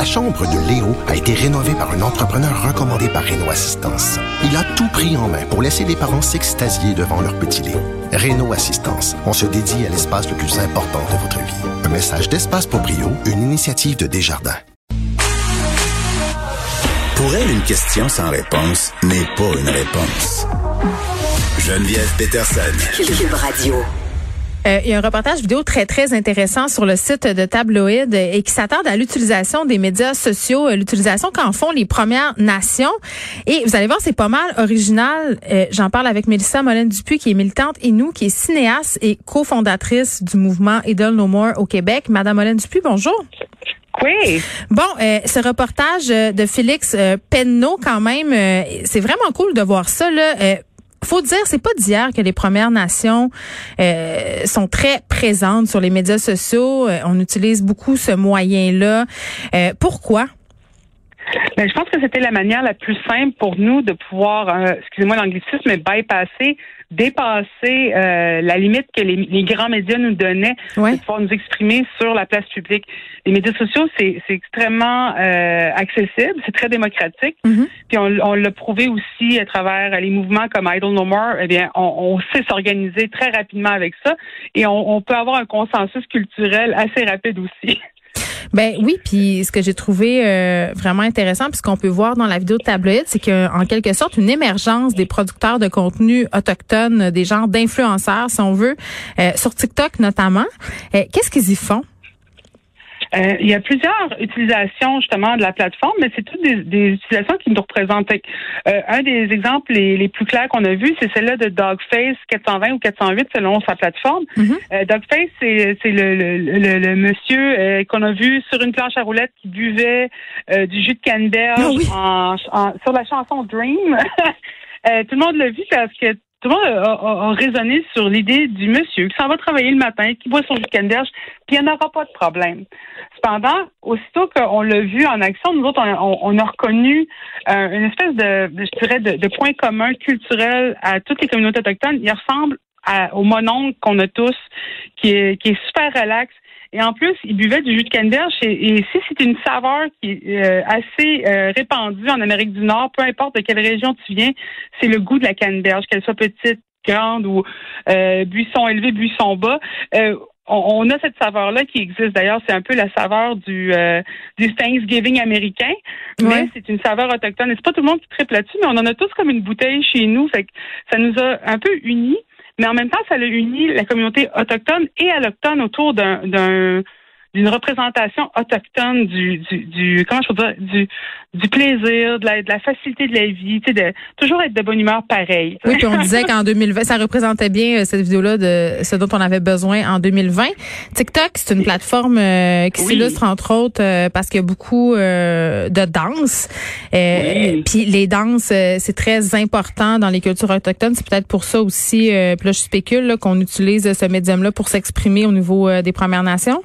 La chambre de Léo a été rénovée par un entrepreneur recommandé par Renault Assistance. Il a tout pris en main pour laisser les parents s'extasier devant leur petit Léo. Renault Assistance, on se dédie à l'espace le plus important de votre vie. Un message d'Espace pour Brio, une initiative de Desjardins. Pour elle, une question sans réponse n'est pas une réponse. Geneviève Peterson. Cube Radio. Euh, il y a un reportage vidéo très, très intéressant sur le site de Tabloïd et qui s'attarde à l'utilisation des médias sociaux, euh, l'utilisation qu'en font les Premières Nations. Et vous allez voir, c'est pas mal original. Euh, j'en parle avec Mélissa Molène-Dupuis, qui est militante et nous, qui est cinéaste et cofondatrice du mouvement Idle No More au Québec. Madame Molène-Dupuis, bonjour. Oui. Bon, ce reportage de Félix Penneau, quand même, c'est vraiment cool de voir ça. Là faut dire, c'est pas d'hier que les Premières Nations euh, sont très présentes sur les médias sociaux. Euh, on utilise beaucoup ce moyen-là. Euh, pourquoi? Ben, je pense que c'était la manière la plus simple pour nous de pouvoir, excusez-moi l'anglicisme, mais bypasser dépasser euh, la limite que les, les, grands médias nous donnaient de pouvoir nous exprimer sur la place publique. Les médias sociaux, c'est extrêmement euh, accessible, c'est très démocratique. Mm-hmm. Puis on, on l'a prouvé aussi à travers les mouvements comme Idle No More. Eh bien, on, on sait s'organiser très rapidement avec ça et on, on peut avoir un consensus culturel assez rapide aussi. Ben oui, puis ce que j'ai trouvé euh, vraiment intéressant, puis ce qu'on peut voir dans la vidéo de tabloïd, c'est qu'en quelque sorte une émergence des producteurs de contenu autochtones, des genres d'influenceurs, si on veut, euh, sur TikTok notamment. Euh, qu'est-ce qu'ils y font? Euh, il y a plusieurs utilisations justement de la plateforme, mais c'est toutes des, utilisations qui nous représentent. Euh, un des exemples les, plus clairs qu'on a vus, c'est celle-là de Dogface 420 ou 408 selon sa plateforme. Mm-hmm. Euh, Dogface, c'est, le, le, le, monsieur qu'on a vu sur une planche à roulettes qui buvait du jus de canneberge ah en, sur la chanson Dream. tout le monde l'a vu parce que tout le monde a, raisonné sur l'idée du monsieur qui s'en va travailler le matin, qui boit son de canneberge, puis il n'y en aura pas de problème. Cependant, aussitôt qu'on l'a vu en action, nous autres, on, a reconnu euh, une espèce de, je dirais, de, point commun culturel à toutes les communautés autochtones. Il ressemble au mononcle qu'on a tous, qui est, qui est super relax. Et en plus, il buvait du jus de canneberge. Et, et si c'est une saveur qui est euh, assez euh, répandue en Amérique du Nord, peu importe de quelle région tu viens, c'est le goût de la canneberge, qu'elle soit petite, grande ou buisson élevé, buisson bas on, a cette saveur-là qui existe. D'ailleurs, c'est un peu la saveur du, euh, du Thanksgiving américain, mais c'est une saveur autochtone. Et c'est pas tout le monde qui triple là-dessus, mais on en a tous comme une bouteille chez nous. Fait que ça nous a un peu unis, mais en même temps, ça a uni la communauté autochtone et allochtone autour d'un d'une représentation autochtone du, du, du comment je peux dire du, du plaisir, de la, de la facilité de la vie, tu sais, de toujours être de bonne humeur pareil. Oui, puis on disait qu'en 2020, ça représentait bien euh, cette vidéo-là de ce dont on avait besoin en 2020. TikTok, c'est une plateforme euh, qui s'illustre entre autres euh, parce qu'il y a beaucoup de danse. Puis les danses, c'est très important dans les cultures autochtones. C'est peut-être pour ça aussi, puis là je spécule qu'on utilise ce médium-là pour s'exprimer au niveau des Premières Nations.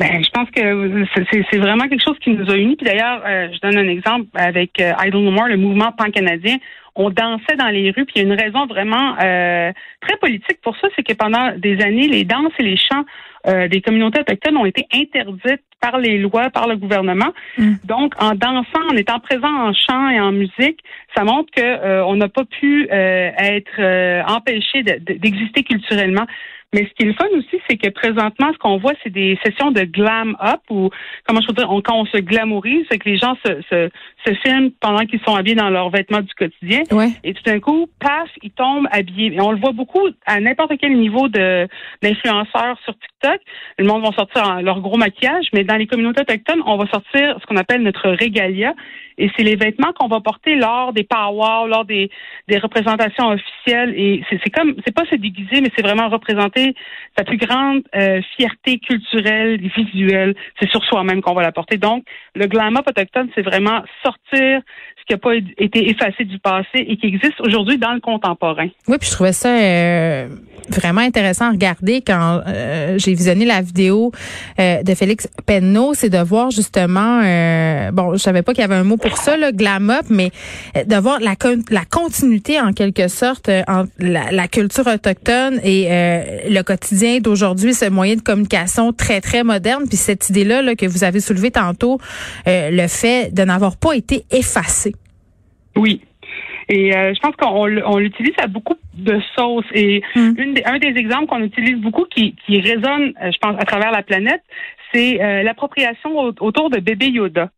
Ben, je pense que c'est vraiment quelque chose qui nous a unis. Puis d'ailleurs, euh, je donne un exemple avec euh, Idle No More, le mouvement pan-canadien. On dansait dans les rues, puis il y a une raison vraiment euh, très politique pour ça, c'est que pendant des années, les danses et les chants des communautés autochtones ont été interdites par les lois, par le gouvernement. Mm. Donc, en dansant, en étant présent en chant et en musique, ça montre que on n'a pas pu être empêché d'exister culturellement. Mais ce qui est le fun aussi, c'est que présentement, ce qu'on voit, c'est des sessions de glam up ou comment je peux dire, quand on se glamourise, c'est que les gens se, se, se filment pendant qu'ils sont habillés dans leurs vêtements du quotidien. Et tout d'un coup, paf, ils tombent habillés. Et on le voit beaucoup à n'importe quel niveau de d'influenceurs sur TikTok. Le monde va sortir leur gros maquillage, mais dans les communautés autochtones, on va sortir ce qu'on appelle notre régalia. Et c'est les vêtements qu'on va porter lors des powwows, lors des, des représentations officielles. Et c'est comme, c'est pas se déguiser, mais c'est vraiment représenter sa plus grande euh, fierté culturelle, visuelle. C'est sur soi-même qu'on va la porter. Donc, le glam up autochtone, c'est vraiment sortir qui n'a pas été effacé du passé et qui existe aujourd'hui dans le contemporain. Oui, puis je trouvais ça euh, vraiment intéressant à regarder quand euh, j'ai visionné la vidéo euh, de Félix Penneau, c'est de voir justement, bon, je savais pas qu'il y avait un mot pour ça, le glam up, mais de voir la, la continuité en quelque sorte entre la, la culture autochtone et le quotidien d'aujourd'hui, ce moyen de communication très, très moderne, puis cette idée-là là, que vous avez soulevée tantôt, le fait de n'avoir pas été effacé. Oui, et euh, je pense qu'on on l'utilise à beaucoup de sauces. Et hmm. une un des exemples qu'on utilise beaucoup qui, qui résonne, euh, je pense, à travers la planète, c'est euh, l'appropriation autour de bébé Yoda.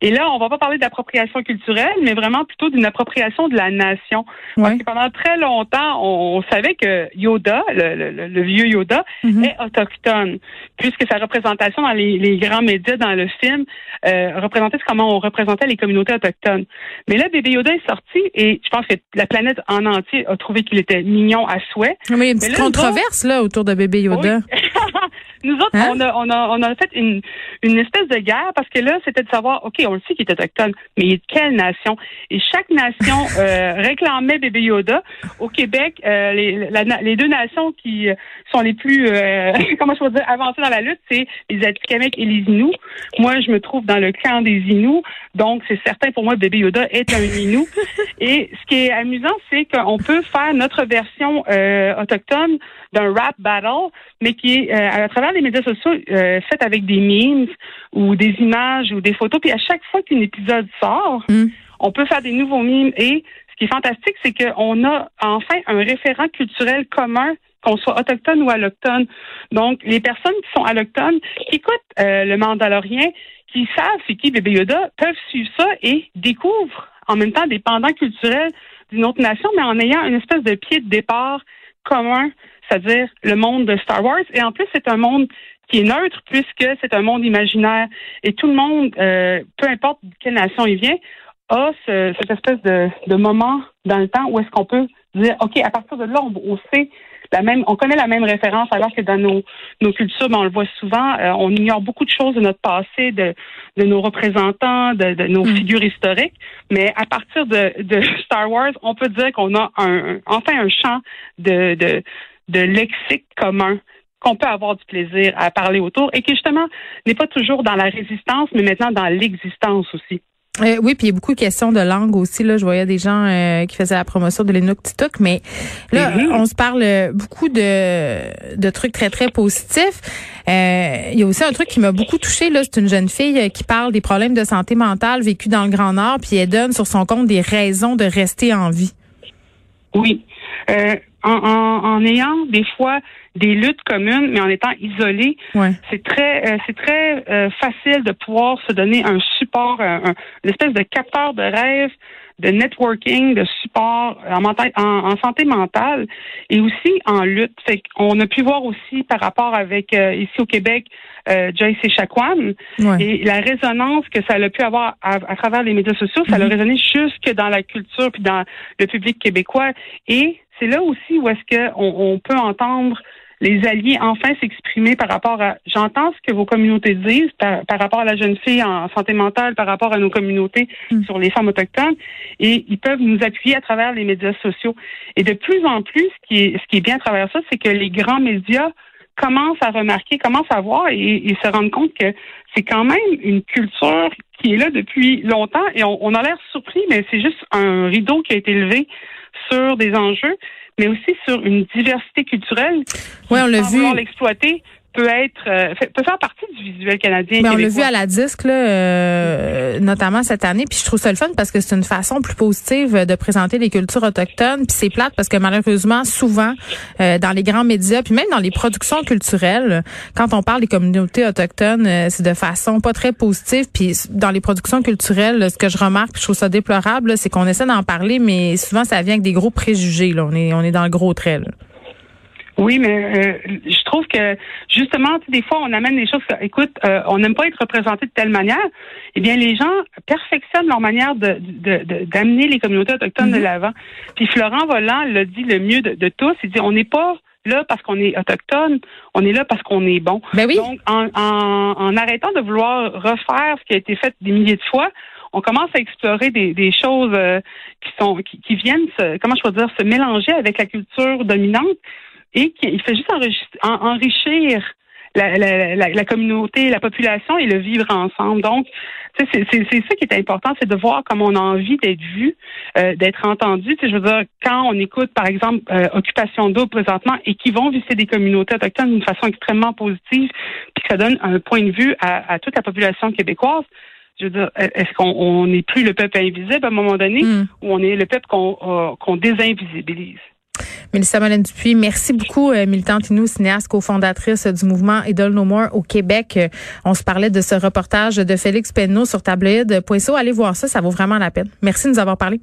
Et là, on va pas parler d'appropriation culturelle, mais vraiment plutôt d'une appropriation de la nation. Parce que pendant très longtemps, on, savait que Yoda, le, vieux Yoda, mhm. est autochtone, puisque sa représentation dans les, grands médias, dans le film, euh, représentait comment on représentait les communautés autochtones. Mais là, bébé Yoda est sorti et je pense que la planète en entier a trouvé qu'il était mignon à souhait. Mais il y a une petite controverse là autour de bébé Yoda. Nous autres, hein? on, a, on, a, on a fait une, une espèce de guerre parce que là, c'était de savoir, OK, on le sait qu'il est autochtone, mais il est de quelle nation? Et chaque nation euh, réclamait bébé Yoda. Au Québec, euh, les, les deux nations qui sont les plus, euh, comment je peux dire, avancées dans la lutte, c'est les Atikamekw et les Inuits. Moi, je me trouve dans le clan des Inuits, donc c'est certain pour moi, bébé Yoda est un Inuit. et ce qui est amusant, c'est qu'on peut faire notre version autochtone d'un rap battle, mais qui est à travers les médias sociaux euh, faite avec des memes ou des images ou des photos. Puis à chaque fois qu'un épisode sort, mm. on peut faire des nouveaux memes. Et ce qui est fantastique, c'est qu'on a enfin un référent culturel commun qu'on soit autochtone ou allochtone. Donc, les personnes qui sont allochtones, qui écoutent euh, le Mandalorien, qui savent c'est qui Bébé Yoda, peuvent suivre ça et découvrent en même temps des pendants culturels d'une autre nation, mais en ayant une espèce de pied de départ commun c'est-à-dire le monde de Star Wars. Et en plus, c'est un monde qui est neutre puisque c'est un monde imaginaire. Et tout le monde, euh, peu importe de quelle nation il vient, a cette espèce de, de, moment dans le temps où est-ce qu'on peut dire, OK, à partir de là, on, sait la même, on connaît la même référence, alors que dans nos, nos cultures, ben, on le voit souvent, euh, on ignore beaucoup de choses de notre passé, de, de nos représentants, de, de nos mm. figures historiques. Mais à partir de, de Star Wars, on peut dire qu'on a un, enfin un champ de, de de lexique commun qu'on peut avoir du plaisir à parler autour et qui justement n'est pas toujours dans la résistance, mais maintenant dans l'existence aussi. Euh, oui, puis il y a beaucoup de questions de langue aussi. Là, je voyais des gens euh, qui faisaient la promotion de l'Inuktitut, mais là, on se parle beaucoup de, de trucs très très positifs. Euh, il y a aussi un truc qui m'a beaucoup touché. Là, c'est une jeune fille qui parle des problèmes de santé mentale vécus dans le Grand Nord, puis elle donne sur son compte des raisons de rester en vie. Oui. Euh, en, en, ayant des fois des luttes communes, mais en étant isolé, c'est très, euh, c'est très euh, facile de pouvoir se donner un support, un, une espèce de capteur de rêve, de networking, de support en, en, en, santé mentale et aussi en lutte. Fait on a pu voir aussi par rapport avec ici au Québec euh, Joyce Echaquan et la résonance que ça a pu avoir à, travers les médias sociaux, ça a mm-hmm. résonné jusque dans la culture puis dans le public québécois et c'est là aussi où est-ce qu'on on peut entendre les alliés enfin s'exprimer par rapport à j'entends ce que vos communautés disent par, rapport à la jeune fille en santé mentale, par rapport à nos communautés mm. sur les femmes autochtones et ils peuvent nous appuyer à travers les médias sociaux. Et de plus en plus, ce qui est, ce qui est bien à travers ça, c'est que les grands médias commencent à remarquer, commencent à voir et, se rendent compte que c'est quand même une culture qui est là depuis longtemps et on, on a l'air surpris, mais c'est juste un rideau qui a été levé sur des enjeux, mais aussi sur une diversité culturelle. Oui, on l'a vu. l'exploiter peut être euh, peut faire partie du visuel canadien. Mais on l'a vu à la disque là, euh, notamment cette année. Puis je trouve ça le fun parce que c'est une façon plus positive de présenter les cultures autochtones. Puis c'est plate parce que malheureusement souvent euh, dans les grands médias, puis même dans les productions culturelles, quand on parle des communautés autochtones, c'est de façon pas très positive. Puis dans les productions culturelles, ce que je remarque, puis je trouve ça déplorable, c'est qu'on essaie d'en parler, mais souvent ça vient avec des gros préjugés. Là. On est on est dans le gros trait. Là. Oui, mais euh, je trouve que justement, des fois, on amène des choses. Écoute, euh, on n'aime pas être représenté de telle manière. Eh bien, les gens perfectionnent leur manière de d'amener les communautés autochtones de mhm. l'avant. Puis Florent Volant l'a dit le mieux de, tous. Il dit on n'est pas là parce qu'on est autochtone, on est là parce qu'on est bon. Ben oui. Donc, en, en, en arrêtant de vouloir refaire ce qui a été fait des milliers de fois, on commence à explorer des, des choses euh, qui sont qui, qui viennent se, comment je peux dire se mélanger avec la culture dominante et qui fait juste enrichir la, la, la, la, communauté, la population et le vivre ensemble. Donc, c'est ça qui est important, c'est de voir comment on a envie d'être vu, euh, d'être entendu. je veux dire, quand on écoute, par exemple, euh, Occupation d'eau présentement et qui vont visiter des communautés autochtones d'une façon extrêmement positive, puis que ça donne un point de vue à, à toute la population québécoise, je veux dire, est-ce qu'on n'est plus le peuple invisible à un moment donné hmm. ou on est le peuple qu'on euh, qu'on désinvisibilise? Mélissa Molène Dupuis, merci beaucoup, euh, militante Inou, cinéaste, cofondatrice du mouvement Idol No More au Québec. Euh, on se parlait de ce reportage de Félix Penneau sur tabloïd.so. Allez voir ça, ça vaut vraiment la peine. Merci de nous avoir parlé.